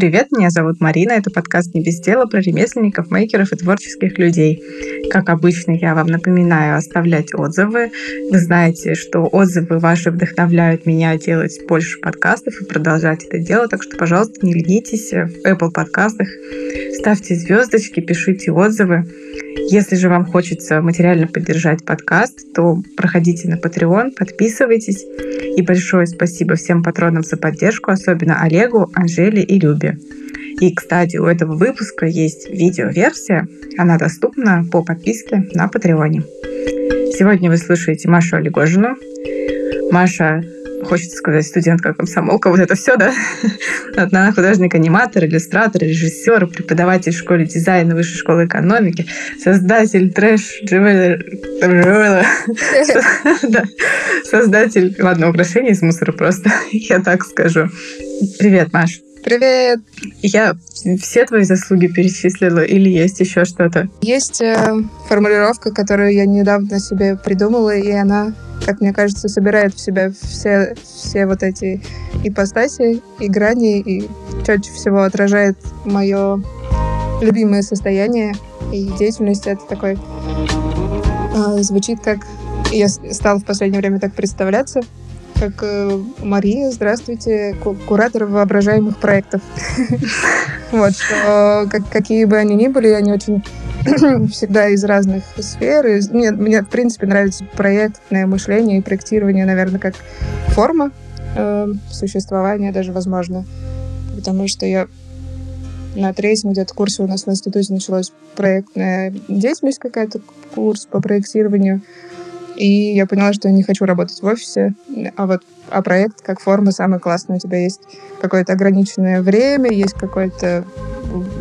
Привет, меня зовут Марина. Это подкаст «Не без дела» про ремесленников, мейкеров и творческих людей. Как обычно, я вам напоминаю оставлять отзывы. Вы знаете, что отзывы ваши вдохновляют меня делать больше подкастов и продолжать это делать. Так что, пожалуйста, не ленитесь в Apple подкастах. Ставьте звездочки, пишите отзывы. Если же вам хочется материально поддержать подкаст, то проходите на Patreon, подписывайтесь. И большое спасибо всем патронам за поддержку, особенно Олегу, Анжеле и Любе. И, кстати, у этого выпуска есть видеоверсия. Она доступна по подписке на Патреоне. Сегодня вы слушаете Машу Олегожину. Маша хочется сказать, студентка, комсомолка, вот это все, да? Она художник, аниматор, иллюстратор, режиссер, преподаватель в школе дизайна, высшей школы экономики, создатель трэш, создатель, ладно, украшений из мусора просто, я так скажу. Привет, Маш. Привет! Я все твои заслуги перечислила или есть еще что-то? Есть э, формулировка, которую я недавно себе придумала, и она как мне кажется, собирает в себя все, все вот эти ипостаси и грани, и чаще всего отражает мое любимое состояние и деятельность. Это такой... Э, звучит как... Я стала в последнее время так представляться, как э, Мария, здравствуйте, куратор воображаемых проектов. Вот, что какие бы они ни были, они очень всегда из разных сфер. Мне, мне, в принципе, нравится проектное мышление и проектирование, наверное, как форма э, существования даже, возможно. Потому что я на третьем где-то курсе у нас в институте началась проектная деятельность какая-то, курс по проектированию. И я поняла, что я не хочу работать в офисе, а вот а проект как форма самый классный. У тебя есть какое-то ограниченное время, есть какой-то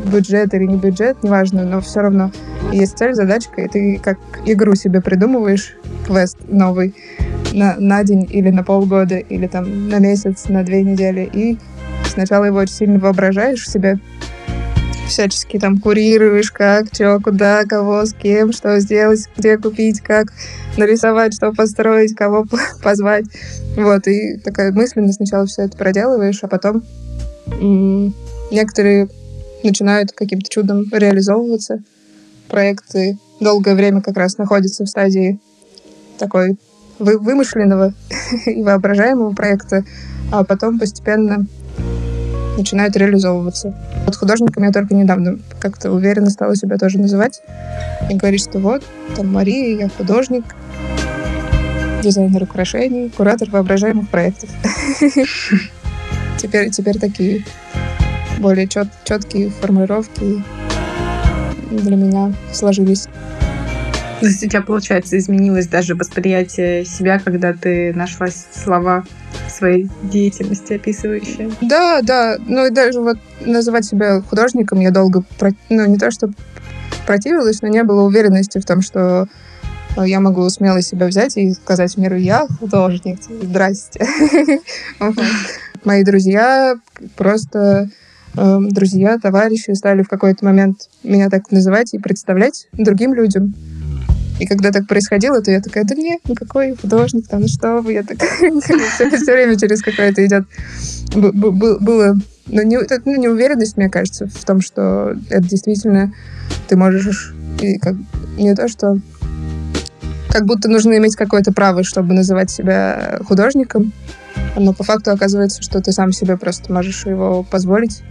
бюджет или не бюджет, неважно, но все равно есть цель, задачка, и ты как игру себе придумываешь, квест новый на, на день или на полгода, или там на месяц, на две недели, и сначала его очень сильно воображаешь в себе, всячески там курируешь, как, что, куда, кого, с кем, что сделать, где купить, как нарисовать, что построить, кого позвать. Вот, и такая мысленно сначала все это проделываешь, а потом некоторые начинают каким-то чудом реализовываться. Проекты долгое время как раз находятся в стадии такой вы вымышленного и воображаемого проекта, а потом постепенно начинают реализовываться. Вот художником я только недавно как-то уверенно стала себя тоже называть и говорить, что вот, там Мария, я художник, дизайнер украшений, куратор воображаемых проектов. Теперь, теперь такие более чет, четкие формулировки для меня сложились. То есть у тебя, получается, изменилось даже восприятие себя, когда ты нашла слова своей деятельности описывающие? Да, да. Ну и даже вот называть себя художником я долго, ну не то что противилась, но не было уверенности в том, что я могу смело себя взять и сказать миру, я художник, здрасте. Мои друзья просто Эм, друзья, товарищи стали в какой-то момент меня так называть и представлять другим людям. И когда так происходило, то я такая, да нет, ну какой художник, там, ну что вы, я такая, все время через какое-то идет. Было, ну, не, ну, неуверенность, мне кажется, в том, что это действительно ты можешь, и как, не то, что как будто нужно иметь какое-то право, чтобы называть себя художником, но по факту оказывается, что ты сам себе просто можешь его позволить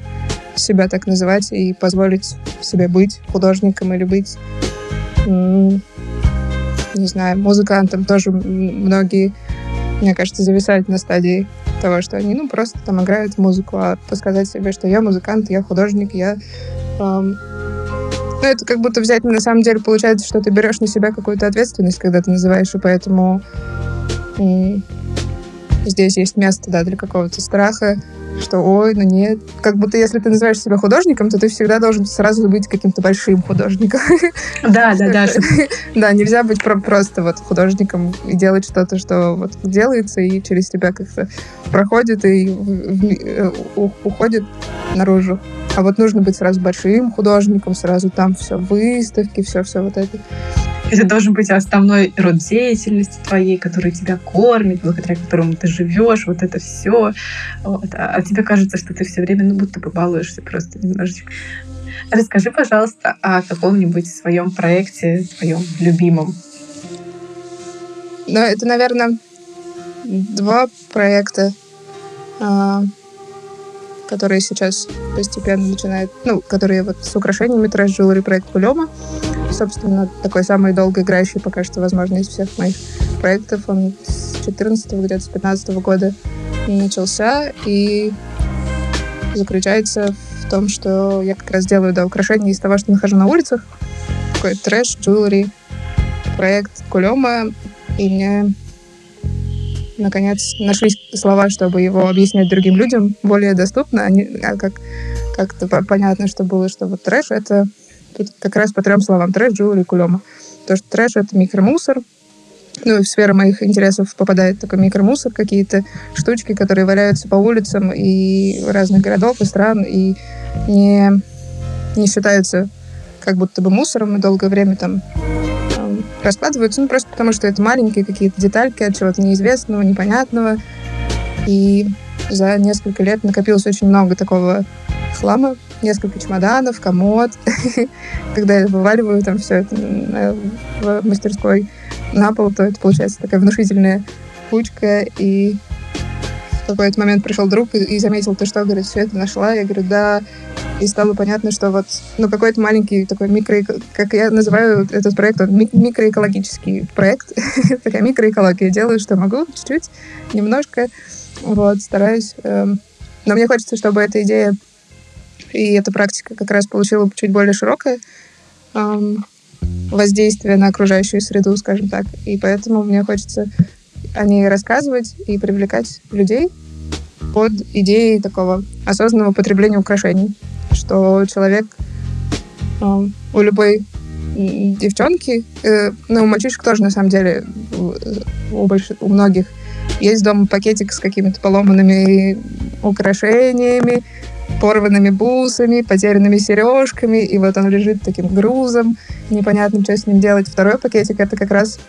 себя так называть и позволить себе быть художником или быть, не знаю, музыкантом. Тоже многие, мне кажется, зависают на стадии того, что они, ну, просто там играют музыку, а сказать себе, что я музыкант, я художник, я... Эм, ну, это как будто взять, на самом деле, получается, что ты берешь на себя какую-то ответственность, когда ты называешь, и поэтому здесь есть место, да, для какого-то страха, что ой, ну нет. Как будто если ты называешь себя художником, то ты всегда должен сразу быть каким-то большим художником. Да, да, да. Да, нельзя быть просто вот художником и делать что-то, что вот делается и через тебя как-то проходит и э, уходит наружу. А вот нужно быть сразу большим художником, сразу там все выставки, все-все вот это. Это должен быть основной род деятельности твоей, который тебя кормит, благодаря которому ты живешь, вот это все. Вот. А, а тебе кажется, что ты все время ну будто бы балуешься просто немножечко. Расскажи, пожалуйста, о каком-нибудь своем проекте, твоем любимом. Ну, это, наверное, два проекта, а, которые сейчас постепенно начинают, ну, которые вот с украшениями трэш jewelry проект Кулема. Собственно, такой самый долгоиграющий пока что, возможно, из всех моих проектов. Он с 14 где-то с 15 года начался и заключается в том, что я как раз делаю да, украшения из того, что нахожу на улицах. Такой трэш, jewelry, проект Кулема. И мне наконец нашлись слова, чтобы его объяснять другим людям более доступно, а, не, а как как-то понятно, что было, что вот трэш — это тут как раз по трем словам. Трэш, джули, кулема. То, что трэш — это микромусор, ну, и в сферу моих интересов попадает такой микромусор, какие-то штучки, которые валяются по улицам и разных городов и стран, и не, не считаются как будто бы мусором, и долгое время там раскладываются, ну, просто потому что это маленькие какие-то детальки от чего-то неизвестного, непонятного. И за несколько лет накопилось очень много такого хлама, несколько чемоданов, комод. Когда я вываливаю там все это в мастерской на пол, то это получается такая внушительная кучка, и в какой-то момент пришел друг и, заметил, ты что, говорит, все это нашла? Я говорю, да, и стало понятно, что вот ну, какой-то маленький такой микро... Как я называю этот проект, он микроэкологический проект. Такая микроэкология. Делаю, что могу, чуть-чуть, немножко. Вот, стараюсь. Эм. Но мне хочется, чтобы эта идея и эта практика как раз получила чуть более широкое эм, воздействие на окружающую среду, скажем так. И поэтому мне хочется о ней рассказывать и привлекать людей под идеей такого осознанного потребления украшений что человек э, у любой девчонки, э, ну, у мальчишек тоже, на самом деле, у, больш... у многих есть дома пакетик с какими-то поломанными украшениями, порванными бусами, потерянными сережками, и вот он лежит таким грузом, непонятно, что с ним делать. Второй пакетик — это как раз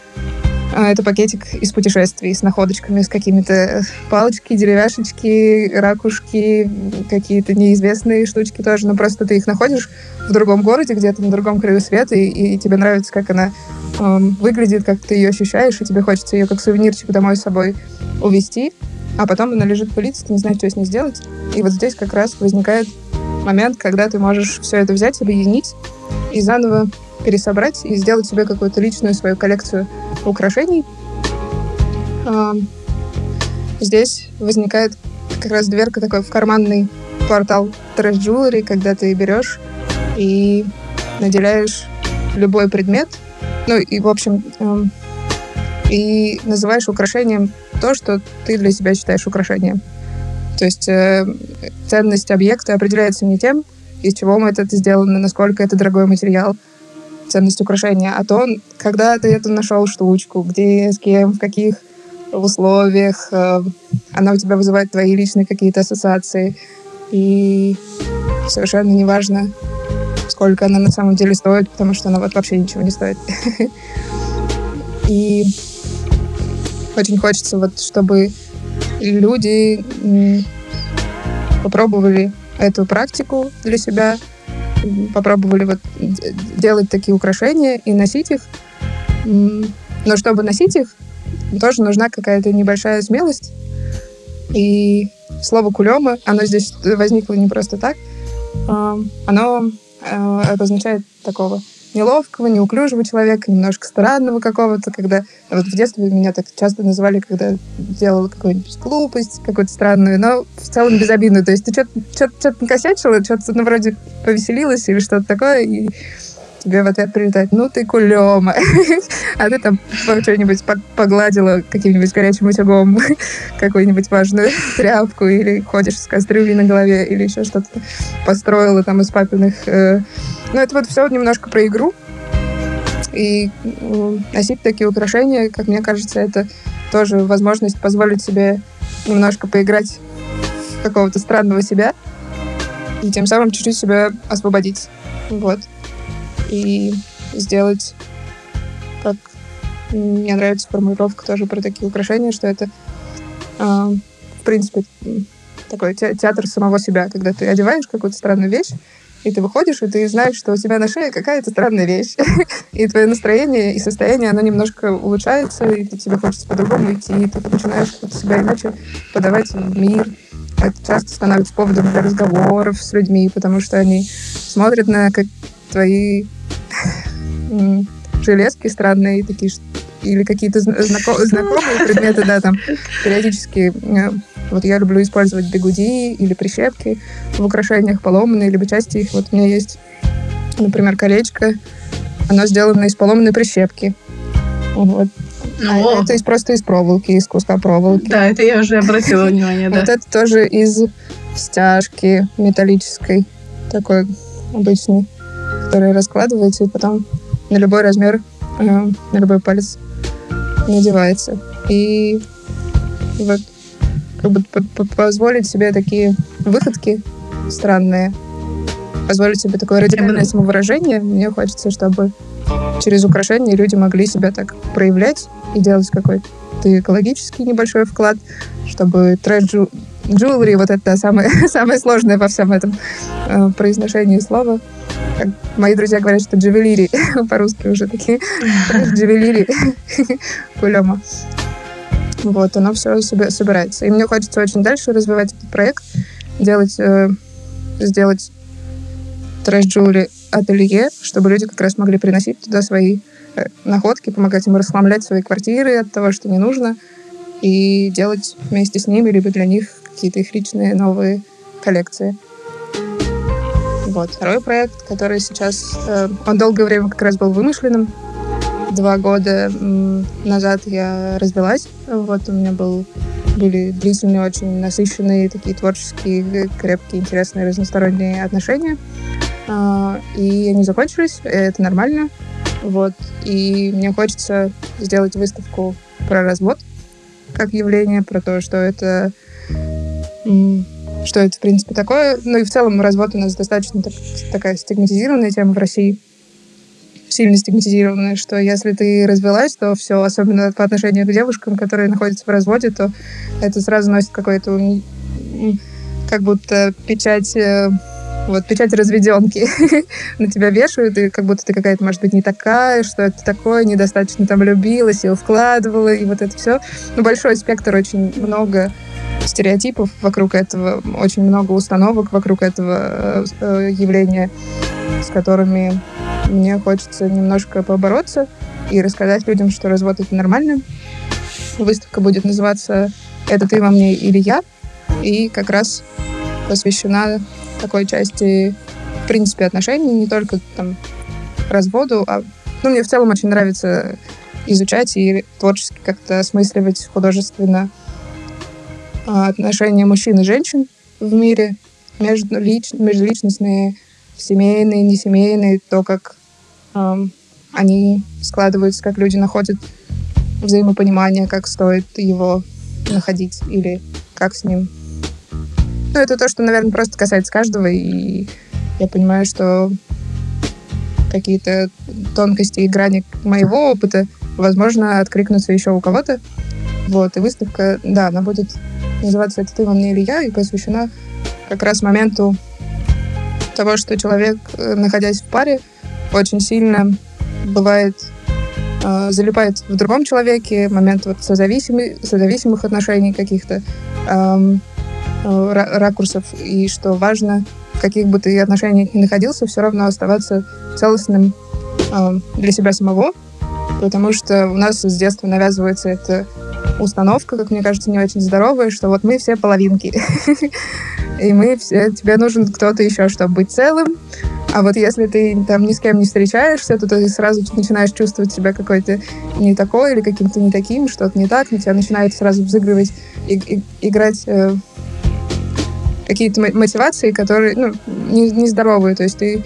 это пакетик из путешествий с находочками, с какими-то э, палочки, деревяшечки, ракушки, какие-то неизвестные штучки тоже. Но просто ты их находишь в другом городе, где-то на другом краю света, и, и тебе нравится, как она эм, выглядит, как ты ее ощущаешь, и тебе хочется ее как сувенирчик домой с собой увезти. А потом она лежит пылиться, ты не знаешь, что с ней сделать. И вот здесь как раз возникает момент, когда ты можешь все это взять, объединить и заново пересобрать и сделать себе какую-то личную свою коллекцию украшений. А, здесь возникает как раз дверка такой в карманный портал Trash Jewelry, когда ты берешь и наделяешь любой предмет, ну и, в общем, эм, и называешь украшением то, что ты для себя считаешь украшением. То есть э, ценность объекта определяется не тем, из чего мы это сделано, насколько это дорогой материал, ценность украшения, а то, когда ты эту нашел штучку, где, с кем, в каких условиях, э, она у тебя вызывает твои личные какие-то ассоциации. И совершенно неважно, сколько она на самом деле стоит, потому что она вот вообще ничего не стоит. И очень хочется вот, чтобы люди попробовали эту практику для себя, попробовали вот делать такие украшения и носить их. Но чтобы носить их, тоже нужна какая-то небольшая смелость. И слово кулема, оно здесь возникло не просто так. Оно э, обозначает такого неловкого, неуклюжего человека, немножко странного какого-то, когда вот в детстве меня так часто называли, когда делала какую-нибудь глупость, какую-то странную, но в целом безобидную. То есть ты что-то накосячила, что-то ну, вроде повеселилась или что-то такое, и тебе в ответ прилетает, ну ты кулема. а ты там что-нибудь погладила каким-нибудь горячим утюгом какую-нибудь важную тряпку или ходишь с кастрюлей на голове или еще что-то построила там из папиных... Э... Ну, это вот все немножко про игру. И носить такие украшения, как мне кажется, это тоже возможность позволить себе немножко поиграть в какого-то странного себя и тем самым чуть-чуть себя освободить. Вот и сделать как мне нравится формулировка тоже про такие украшения, что это, э, в принципе, такой театр самого себя, когда ты одеваешь какую-то странную вещь, и ты выходишь, и ты знаешь, что у тебя на шее какая-то странная вещь. и твое настроение и состояние, оно немножко улучшается, и тебе хочется по-другому идти, и ты начинаешь себя иначе подавать в мир. Это часто становится поводом для разговоров с людьми, потому что они смотрят на как твои железки странные, такие, или какие-то знакомые предметы, да, там периодически э, вот я люблю использовать бегуди или прищепки в украшениях, поломанные, либо части их. Вот у меня есть, например, колечко. Оно сделано из поломанной прищепки. Вот. А это из, просто из проволоки, из куска проволоки. Да, это я уже обратила внимание, да. Вот это тоже из стяжки металлической, такой обычный, который раскладывается и потом на любой размер, э, на любой палец надевается. И вот как бы позволить себе такие выходки странные, позволить себе такое радикальное самовыражение. Мне хочется, чтобы через украшения люди могли себя так проявлять и делать какой-то экологический небольшой вклад, чтобы трэш джулери, вот это самое, самое сложное во всем этом э, произношении слова. Как мои друзья говорят, что джавелири по-русски уже такие джавелири кулема. Вот, оно все собирается. И мне хочется очень дальше развивать этот проект, делать, э, сделать трэш джулери ателье, чтобы люди как раз могли приносить туда свои э, находки, помогать им расхламлять свои квартиры от того, что не нужно, и делать вместе с ними, либо для них какие-то их личные новые коллекции. Вот. Второй проект, который сейчас... Э, он долгое время как раз был вымышленным, два года назад я развелась. Вот у меня был, были длительные, очень насыщенные, такие творческие, крепкие, интересные, разносторонние отношения. А, и они закончились, это нормально. Вот. И мне хочется сделать выставку про развод как явление, про то, что это что это, в принципе, такое. Ну и в целом развод у нас достаточно так, такая стигматизированная тема в России сильно стигматизированное, что если ты развелась, то все, особенно по отношению к девушкам, которые находятся в разводе, то это сразу носит какой-то как будто печать э, вот печать разведенки на тебя вешают, и как будто ты какая-то, может быть, не такая, что это такое, недостаточно там любила, сил вкладывала, и вот это все. Ну, большой спектр, очень много стереотипов вокруг этого, очень много установок вокруг этого э, явления, с которыми мне хочется немножко побороться и рассказать людям, что развод — это нормально. Выставка будет называться «Это ты во мне или я?» и как раз посвящена такой части, в принципе, отношений, не только там разводу, а ну, мне в целом очень нравится изучать и творчески как-то осмысливать художественно отношения мужчин и женщин в мире, между лич, межличностные, семейные, несемейные, то, как они складываются, как люди находят взаимопонимание, как стоит его находить или как с ним. Ну, это то, что, наверное, просто касается каждого, и я понимаю, что какие-то тонкости и грани моего опыта, возможно, откликнутся еще у кого-то. Вот, и выставка, да, она будет называться «Это ты во мне или я», и посвящена как раз моменту того, что человек, э, находясь в паре, очень сильно бывает э, залипает в другом человеке, момент вот созависимых, отношений каких-то, э, э, ракурсов, и что важно, в каких бы ты отношениях ни находился, все равно оставаться целостным э, для себя самого, потому что у нас с детства навязывается эта установка, как мне кажется, не очень здоровая, что вот мы все половинки. И мы все, тебе нужен кто-то еще, чтобы быть целым, а вот если ты там ни с кем не встречаешься, то ты сразу начинаешь чувствовать себя какой-то не такой или каким-то не таким, что-то не так, на тебя начинает сразу взыгрывать и, и играть э, какие-то мотивации, которые ну, не, нездоровые. То есть ты,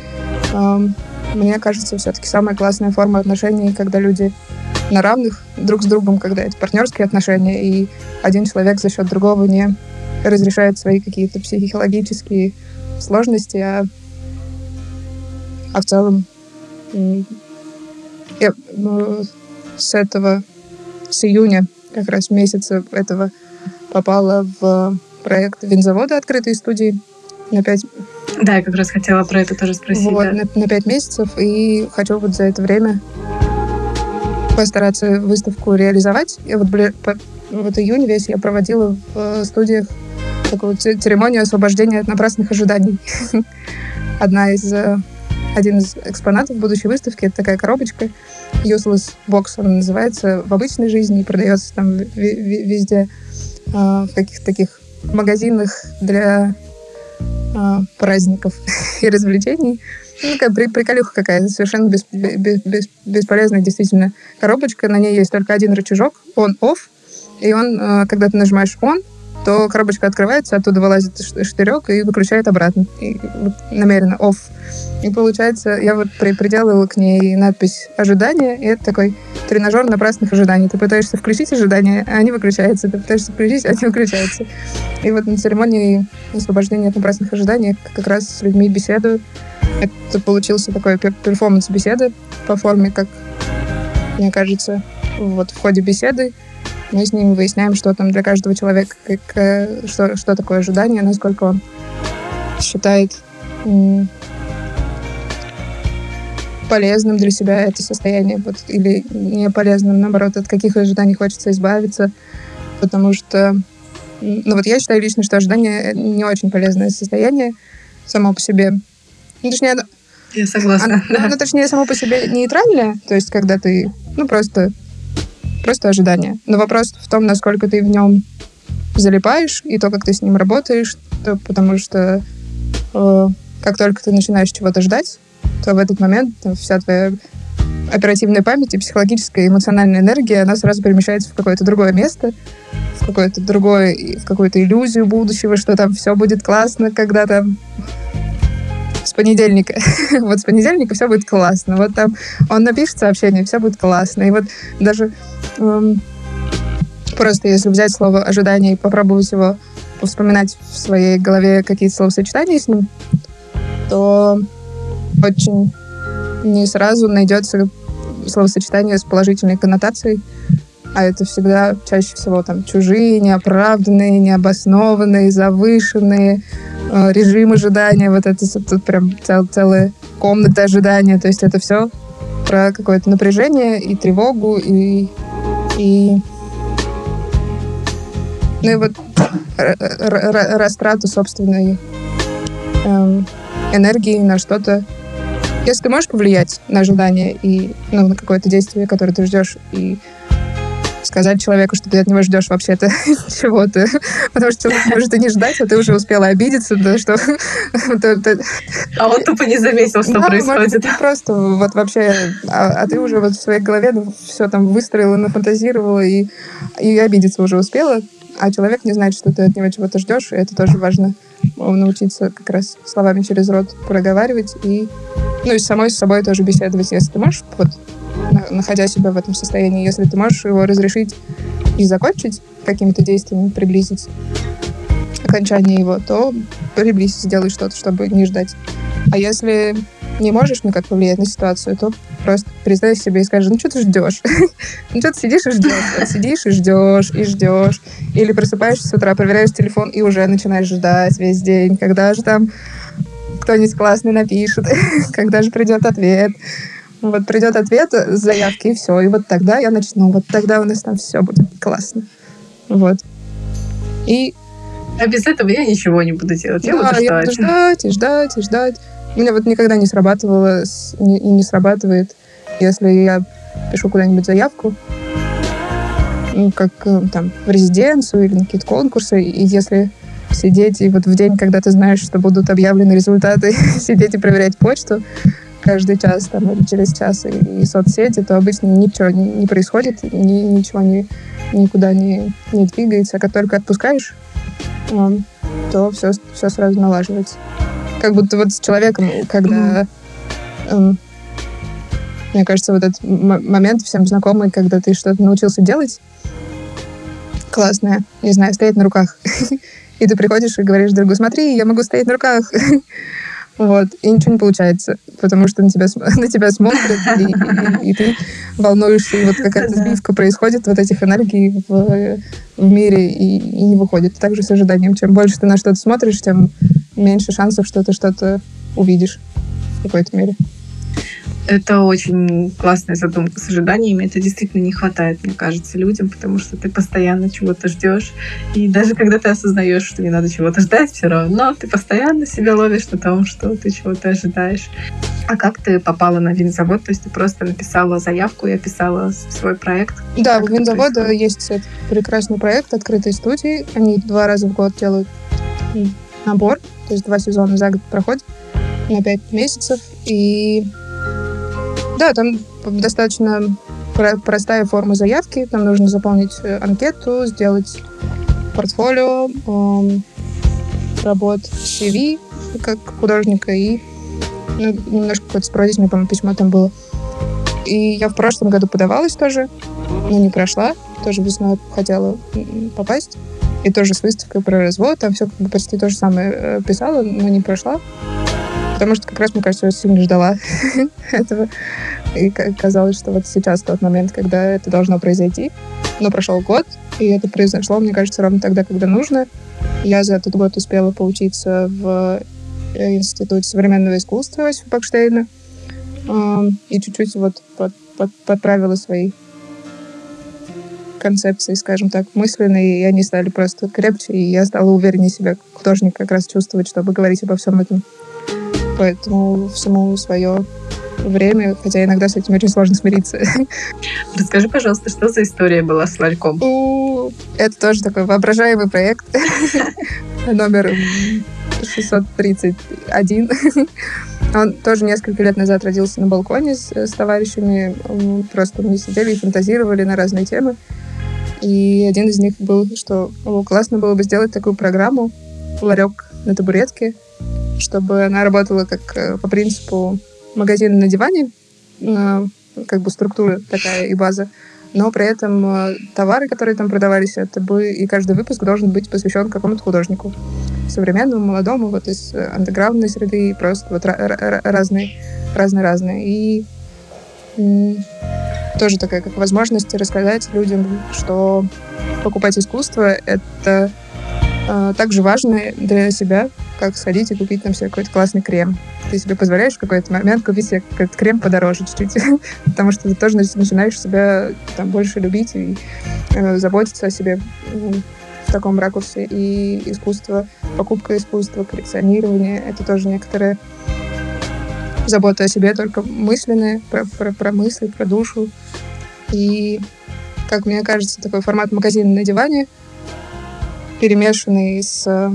э, мне кажется, все-таки самая классная форма отношений, когда люди на равных друг с другом, когда это партнерские отношения, и один человек за счет другого не разрешает свои какие-то психологические сложности, а а в целом я, ну, с этого, с июня, как раз месяца этого, попала в проект винзавода открытой студии на пять да, я как раз хотела про это тоже спросить. Вот, да. на, на 5 месяцев. И хочу вот за это время постараться выставку реализовать. Я вот, по, вот июнь весь я проводила в э, студиях такую церемонию освобождения от напрасных ожиданий. Одна из э, один из экспонатов будущей выставки это такая коробочка Useless Box, она называется в обычной жизни и продается там везде э, в каких-то таких магазинах для э, праздников и развлечений. Ну, такая при, приколюха какая-то, совершенно без, без, без, бесполезная действительно коробочка. На ней есть только один рычажок, on-off, и он, э, когда ты нажимаешь on, то коробочка открывается, оттуда вылазит штырек и выключает обратно. И вот намеренно off. И получается, я вот при, приделала к ней надпись «Ожидание», и это такой тренажер напрасных ожиданий. Ты пытаешься включить ожидания, а они выключаются. Ты пытаешься включить, а они выключаются. И вот на церемонии освобождения от напрасных ожиданий как раз с людьми беседую. Это получился такой перформанс беседы по форме, как мне кажется, вот в ходе беседы мы с ним выясняем, что там для каждого человека, как, э, что, что такое ожидание, насколько он считает полезным для себя это состояние, вот, или не полезным, наоборот, от каких ожиданий хочется избавиться, потому что, ну вот я считаю лично, что ожидание не очень полезное состояние само по себе. Ну, точнее, я согласна. Оно, да. оно, точнее, само по себе нейтральное, то есть когда ты, ну, просто просто ожидание. Но вопрос в том, насколько ты в нем залипаешь, и то, как ты с ним работаешь, то, потому что э, как только ты начинаешь чего-то ждать, то в этот момент вся твоя оперативная память и психологическая и эмоциональная энергия, она сразу перемещается в какое-то другое место, в какое-то другое, в какую-то иллюзию будущего, что там все будет классно, когда там с понедельника. вот с понедельника все будет классно. Вот там он напишет сообщение, все будет классно. И вот даже эм, просто если взять слово ожидание и попробовать его вспоминать в своей голове какие-то словосочетания с ним, то очень не сразу найдется словосочетание с положительной коннотацией, а это всегда чаще всего там чужие, неоправданные, необоснованные, завышенные, э, режим ожидания, вот это тут прям цел, целая комната ожидания, то есть это все про какое-то напряжение и тревогу, и, и ну и вот растрату собственной эм, энергии на что-то. Если ты можешь повлиять на ожидание и ну, на какое-то действие, которое ты ждешь, и сказать человеку, что ты от него ждешь вообще-то чего-то. Потому что человек может и не ждать, а ты уже успела обидеться, да, что... А он тупо не заметил, что происходит. Просто вот вообще... А, а ты уже вот в своей голове все там выстроила, нафантазировала и, и обидеться уже успела, а человек не знает, что ты от него чего-то ждешь, и это тоже важно научиться как раз словами через рот проговаривать и ну и самой с собой тоже беседовать, если ты можешь вот находя себя в этом состоянии. Если ты можешь его разрешить и закончить какими-то действиями, приблизить окончание его, то приблизь, сделай что-то, чтобы не ждать. А если не можешь никак повлиять на ситуацию, то просто признай себе и скажи, ну что ты ждешь? ну что ты сидишь и ждешь? сидишь и ждешь, и ждешь. Или просыпаешься с утра, проверяешь телефон и уже начинаешь ждать весь день, когда же там кто-нибудь классный напишет, когда же придет ответ. Вот придет ответ с заявки, и все. И вот тогда я начну. Вот тогда у нас там все будет классно. Вот. И... А без этого я ничего не буду делать. Я да, буду ждать. Я буду ждать и ждать и ждать. У меня вот никогда не срабатывало и не, срабатывает, если я пишу куда-нибудь заявку, ну, как э, там в резиденцию или на какие-то конкурсы, и если сидеть и вот в день, когда ты знаешь, что будут объявлены результаты, сидеть и проверять почту, каждый час там, или через час и, и соцсети, то обычно ничего не, не происходит, ни, ничего не, никуда не, не двигается. А как только отпускаешь, um, то все, все сразу налаживается. Как будто вот с человеком, когда... Um, мне кажется, вот этот момент всем знакомый, когда ты что-то научился делать классное, не знаю, стоять на руках. И ты приходишь и говоришь другу, смотри, я могу стоять на руках. Вот, и ничего не получается, потому что на тебя, на тебя смотрят, и, и, и ты волнуешься, и вот какая-то сбивка происходит вот этих энергий в, в мире, и, и не выходит. Также с ожиданием. Чем больше ты на что-то смотришь, тем меньше шансов, что ты что-то увидишь в какой-то мере. Это очень классная задумка с ожиданиями. Это действительно не хватает, мне кажется, людям, потому что ты постоянно чего-то ждешь. И даже когда ты осознаешь, что не надо чего-то ждать, все равно ты постоянно себя ловишь на том, что ты чего-то ожидаешь. А как ты попала на винзавод? То есть ты просто написала заявку и описала свой проект? Да, у винзавода есть прекрасный проект открытой студии. Они два раза в год делают набор, то есть два сезона за год проходят на пять месяцев. И да, там достаточно простая форма заявки. Там нужно заполнить э, анкету, сделать портфолио, эм, работ CV как художника и ну, немножко какое-то сопроводительное, по-моему, письмо там было. И я в прошлом году подавалась тоже, но не прошла. Тоже весной хотела попасть. И тоже с выставкой про развод. Там все как бы почти то же самое э, писала, но не прошла. Потому что как раз, мне кажется, я сильно ждала этого. И казалось, что вот сейчас тот момент, когда это должно произойти. Но прошел год, и это произошло, мне кажется, ровно тогда, когда нужно. Я за этот год успела поучиться в э, Институте современного искусства Иосифа Бакштейна. И чуть-чуть вот под, под, подправила свои концепции, скажем так, мысленные, и они стали просто крепче, и я стала увереннее себя, художник как раз чувствовать, чтобы говорить обо всем этом. Поэтому всему свое время, хотя иногда с этим очень сложно смириться. Расскажи, пожалуйста, что за история была с ларьком? Это тоже такой воображаемый проект. Номер 631. Он тоже несколько лет назад родился на балконе с, с товарищами. Просто мы сидели и фантазировали на разные темы. И один из них был, что о, классно было бы сделать такую программу «Ларек на табуретке», чтобы она работала как э, по принципу магазина на диване, э, как бы структура такая и база, но при этом э, товары, которые там продавались, это бы и каждый выпуск должен быть посвящен какому-то художнику. Современному, молодому, вот из андеграундной среды, и просто вот разные, разные-разные. И тоже такая как возможность рассказать людям, что покупать искусство — это э, так важно для себя, как сходить и купить там себе какой-то классный крем. Ты себе позволяешь в какой-то момент купить себе какой-то крем подороже чуть-чуть, потому что ты тоже начинаешь себя там больше любить и э, заботиться о себе в таком ракурсе. И искусство, покупка искусства, коллекционирование — это тоже некоторые забота о себе, только мысленные, про, про, про мысли, про душу. И, как мне кажется, такой формат магазина на диване, перемешанный с,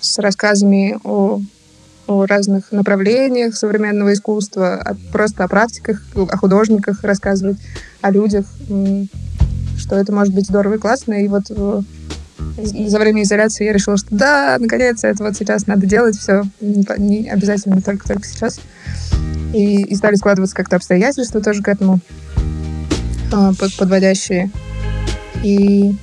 с рассказами о, о разных направлениях современного искусства, просто о практиках, о художниках рассказывать, о людях, что это может быть здорово и классно. И вот за время изоляции я решила, что да, наконец, это вот сейчас надо делать все, не, обязательно только, только сейчас. И, и стали складываться как-то обстоятельства тоже к этому э, под, подводящие. И,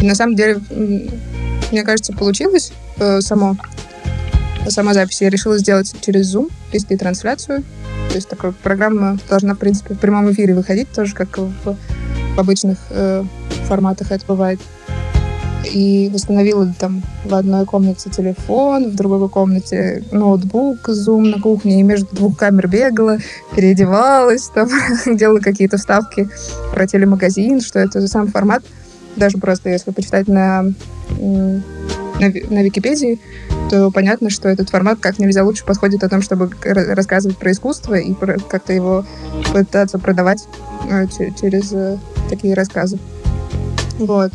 и на самом деле, мне кажется, получилось э, само, сама запись. Я решила сделать через Zoom, вести трансляцию. То есть такая программа должна, в принципе, в прямом эфире выходить, тоже как в, в обычных э, форматах это бывает и восстановила там в одной комнате телефон, в другой комнате ноутбук, зум на кухне, и между двух камер бегала, переодевалась, там, делала какие-то вставки про телемагазин, что это за сам формат. Даже просто если почитать на, на, на Википедии, то понятно, что этот формат как нельзя лучше подходит о том, чтобы рассказывать про искусство и как-то его пытаться продавать э, через э, такие рассказы. Вот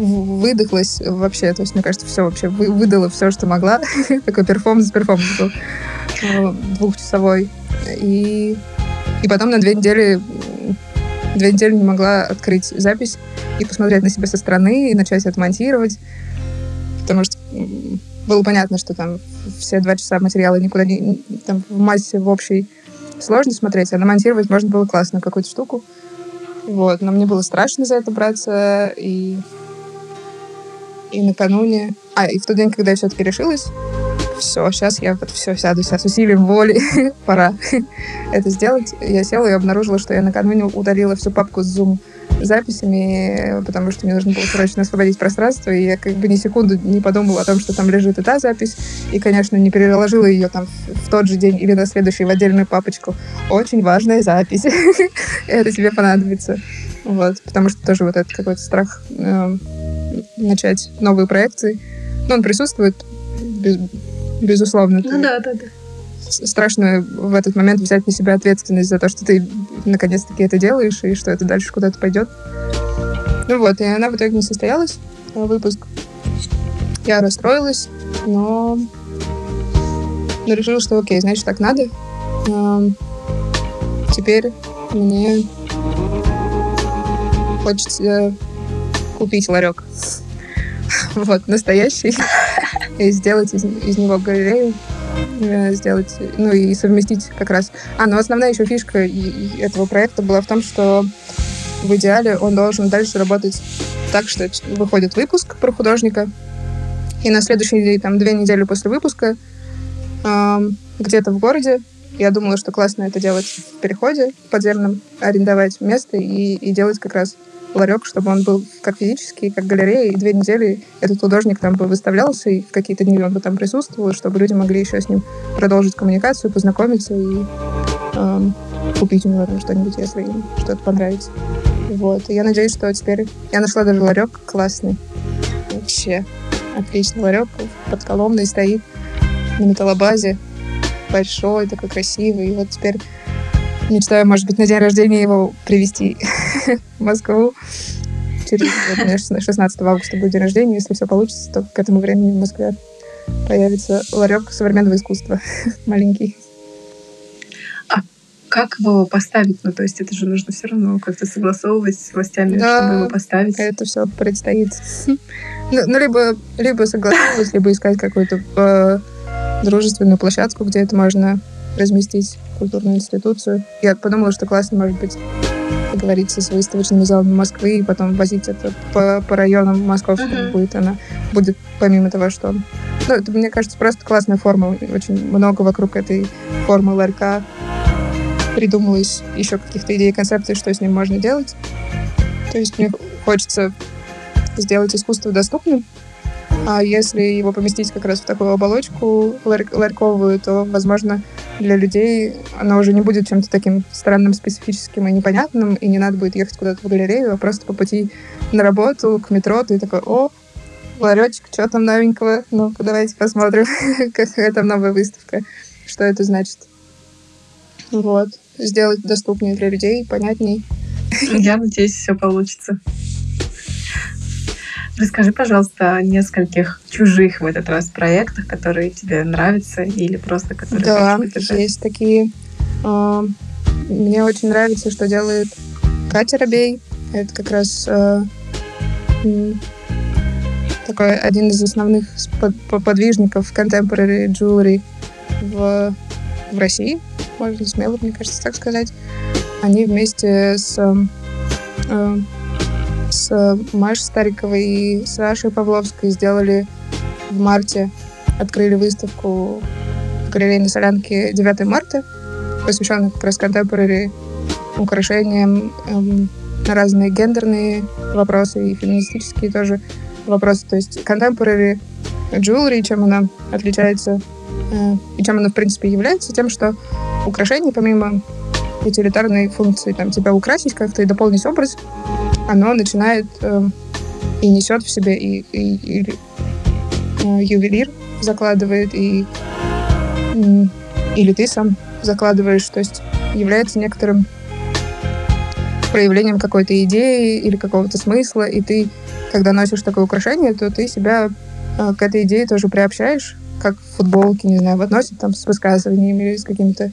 выдохлась вообще. То есть, мне кажется, все вообще выдала все, что могла. Такой перформанс, перформанс был э, двухчасовой. И, и потом на две недели две недели не могла открыть запись и посмотреть на себя со стороны, и начать отмонтировать. Потому что было понятно, что там все два часа материала никуда не... Там в массе, в общей сложно смотреть, а намонтировать можно было классно какую-то штуку. Вот, но мне было страшно за это браться, и И накануне... А, и в тот день, когда я все-таки решилась, все, сейчас я вот все сяду, сейчас усилием воли, пора это сделать. Я села и обнаружила, что я накануне удалила всю папку с Zoom записями, потому что мне нужно было срочно освободить пространство, и я как бы ни секунду не подумала о том, что там лежит эта запись, и, конечно, не переложила ее там в тот же день или на следующий в отдельную папочку. Очень важная запись. Это тебе понадобится. Вот, потому что тоже вот этот какой-то страх э, начать новые проекты, ну, он присутствует, без, безусловно. Ну да, да, да страшно в этот момент взять на себя ответственность за то, что ты наконец-таки это делаешь, и что это дальше куда-то пойдет. Ну вот, и она в итоге не состоялась, э, выпуск. Я расстроилась, но, но решила, что окей, значит, так надо. Теперь мне хочется купить ларек. Вот, настоящий. И сделать из, из него галерею. Э, сделать, ну и совместить как раз. А, ну основная еще фишка этого проекта была в том, что в идеале он должен дальше работать так, что выходит выпуск про художника, и на следующий там две недели после выпуска где-то в городе я думала, что классно это делать в переходе подземном, арендовать место и, и делать как раз ларек, чтобы он был как физический, как галерея, и две недели этот художник там бы выставлялся, и в какие-то дни он бы там присутствовал, чтобы люди могли еще с ним продолжить коммуникацию, познакомиться и э, купить у него там что-нибудь, если им что-то понравится. Вот. И я надеюсь, что теперь... Я нашла даже ларек классный. Вообще отличный ларек. Под Коломной стоит на металлобазе. Большой, такой красивый. И вот теперь Мечтаю, может быть, на день рождения его привезти в Москву. Через, вот, 16 августа будет день рождения. Если все получится, то к этому времени в Москве появится ларек современного искусства. Маленький. А как его поставить? Ну, то есть это же нужно все равно как-то согласовывать с властями, да, чтобы его поставить. это все предстоит. Ну, ну, либо, либо согласовывать, либо искать какую-то э, дружественную площадку, где это можно разместить культурную институцию. Я подумала, что классно, может быть, договориться с выставочными залами Москвы и потом возить это по, по районам московским uh-huh. будет она. Будет помимо того, что... Ну, это, мне кажется, просто классная форма. Очень много вокруг этой формы ларька придумалось еще каких-то идей и концепций, что с ним можно делать. То есть мне хочется сделать искусство доступным, а если его поместить как раз в такую оболочку ларьковую, то, возможно, для людей оно уже не будет чем-то таким странным, специфическим и непонятным, и не надо будет ехать куда-то в галерею, а просто по пути на работу, к метро, ты такой, о, ларечек, что там новенького? Ну-ка, давайте посмотрим, какая там новая выставка, что это значит. Вот. Сделать доступнее для людей, понятней. Я надеюсь, все получится. Расскажи, пожалуйста, о нескольких чужих в этот раз проектах, которые тебе нравятся или просто которые Да, есть такие. А, мне очень нравится, что делает Катя Робей. Это как раз а, такой один из основных подвижников contemporary jewelry в, в России, можно смело, мне кажется, так сказать. Они вместе с а, с Машей Стариковой и Сашей Павловской сделали в марте, открыли выставку в галерее на Солянке 9 марта, посвященную как раз contemporary украшениям эм, на разные гендерные вопросы и феминистические тоже вопросы. То есть contemporary jewelry, чем она отличается э, и чем она, в принципе, является, тем, что украшение, помимо утилитарной функции там, тебя украсить как-то и дополнить образ, оно начинает э, и несет в себе и, и, и э, ювелир закладывает, и или ты сам закладываешь, то есть является некоторым проявлением какой-то идеи или какого-то смысла, и ты, когда носишь такое украшение, то ты себя э, к этой идее тоже приобщаешь, как в футболке, не знаю, относят там с высказываниями или с какими-то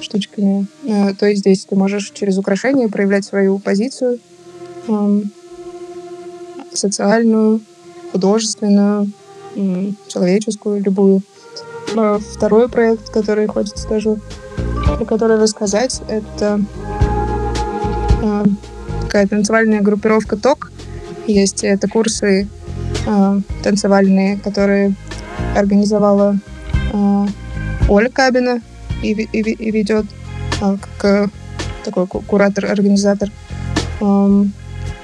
штучками. Э, то есть здесь ты можешь через украшение проявлять свою позицию, социальную, художественную, человеческую, любую. А второй проект, который хочется тоже про который рассказать, это такая танцевальная группировка ТОК. Есть это курсы э, танцевальные, которые организовала э, Оля Кабина и, и, и ведет как такой куратор-организатор.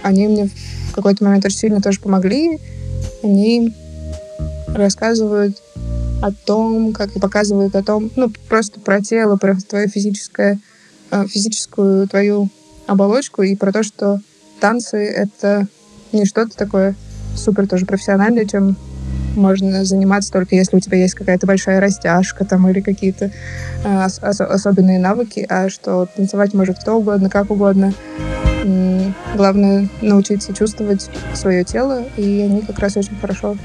Они мне в какой-то момент очень сильно тоже помогли. Они рассказывают о том, как и показывают о том, ну, просто про тело, про твое физическое, э, физическую твою оболочку и про то, что танцы — это не что-то такое супер тоже профессиональное, чем можно заниматься только если у тебя есть какая-то большая растяжка там или какие-то э, ос- особенные навыки, а что танцевать может кто угодно, как угодно. Главное научиться чувствовать свое тело, и они как раз очень хорошо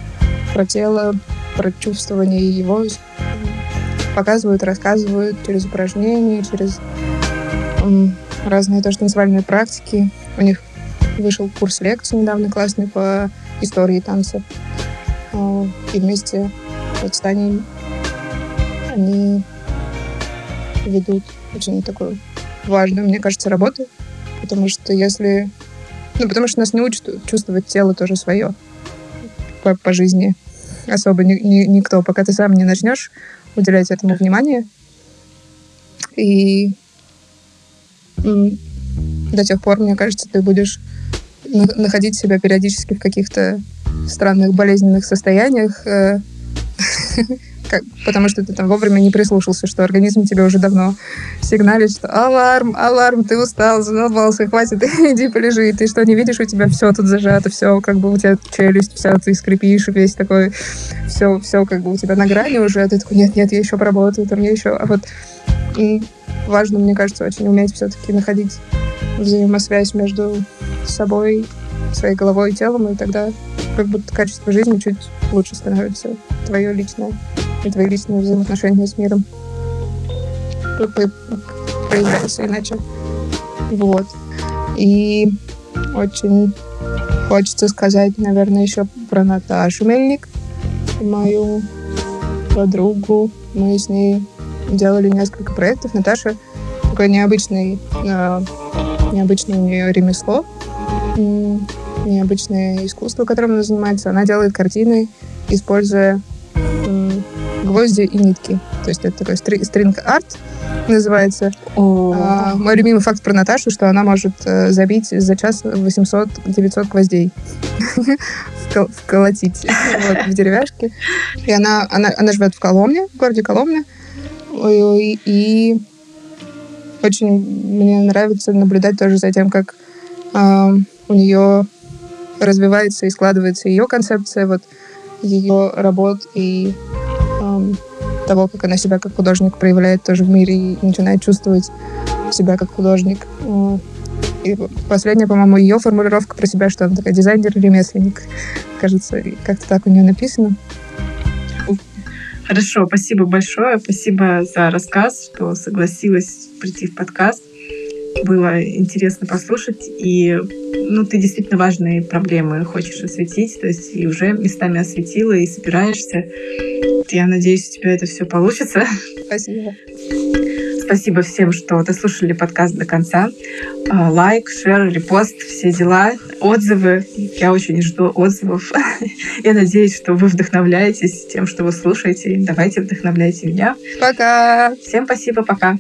про тело, про чувствование его показывают, рассказывают через упражнения, через м- разные тоже танцевальные практики. У них вышел курс лекций недавно классный по истории танца. И вместе вот с Таней они ведут очень такую важную, мне кажется, работу. Потому что если... Ну, потому что нас не учат чувствовать тело тоже свое по, по жизни. Особо ни, ни, никто, пока ты сам не начнешь уделять этому внимание. И до тех пор, мне кажется, ты будешь находить себя периодически в каких-то странных болезненных состояниях, э, потому что ты там вовремя не прислушался, что организм тебе уже давно сигналит, что аларм, аларм, ты устал, задолбался, хватит, иди полежи. Ты что, не видишь, у тебя все тут зажато, все, как бы у тебя челюсть вся, ты скрипишь, весь такой, все, все как бы у тебя на грани уже, а ты такой, нет, нет, я еще поработаю, там я еще... А вот важно, мне кажется, очень уметь все-таки находить взаимосвязь между собой, своей головой и телом, и тогда как будто качество жизни чуть лучше становится. Твое личное личные взаимоотношения с миром проявляются иначе. Вот. И очень хочется сказать, наверное, еще про Наташу Мельник, мою подругу. Мы с ней делали несколько проектов. Наташа такой необычный, э, необычное у нее ремесло, необычное искусство, которым она занимается. Она делает картины, используя гвозди и нитки. То есть это такой стринг-арт называется. А, мой любимый факт про Наташу, что она может э, забить за час 800-900 гвоздей. Вколотить в деревяшке. И она, живет в Коломне, в городе Коломне. И очень мне нравится наблюдать тоже за тем, как э, у нее развивается и складывается ее концепция вот ее работ и того, как она себя как художник проявляет тоже в мире и начинает чувствовать себя как художник. И последняя, по-моему, ее формулировка про себя, что она такая дизайнер-ремесленник. Кажется, как-то так у нее написано. Хорошо, спасибо большое. Спасибо за рассказ, что согласилась прийти в подкаст было интересно послушать. И ну, ты действительно важные проблемы хочешь осветить, то есть и уже местами осветила, и собираешься. Я надеюсь, у тебя это все получится. Спасибо. Спасибо всем, что дослушали подкаст до конца. А, лайк, шер, репост, все дела, отзывы. Я очень жду отзывов. Я надеюсь, что вы вдохновляетесь тем, что вы слушаете. Давайте вдохновляйте меня. Пока. Всем спасибо, пока.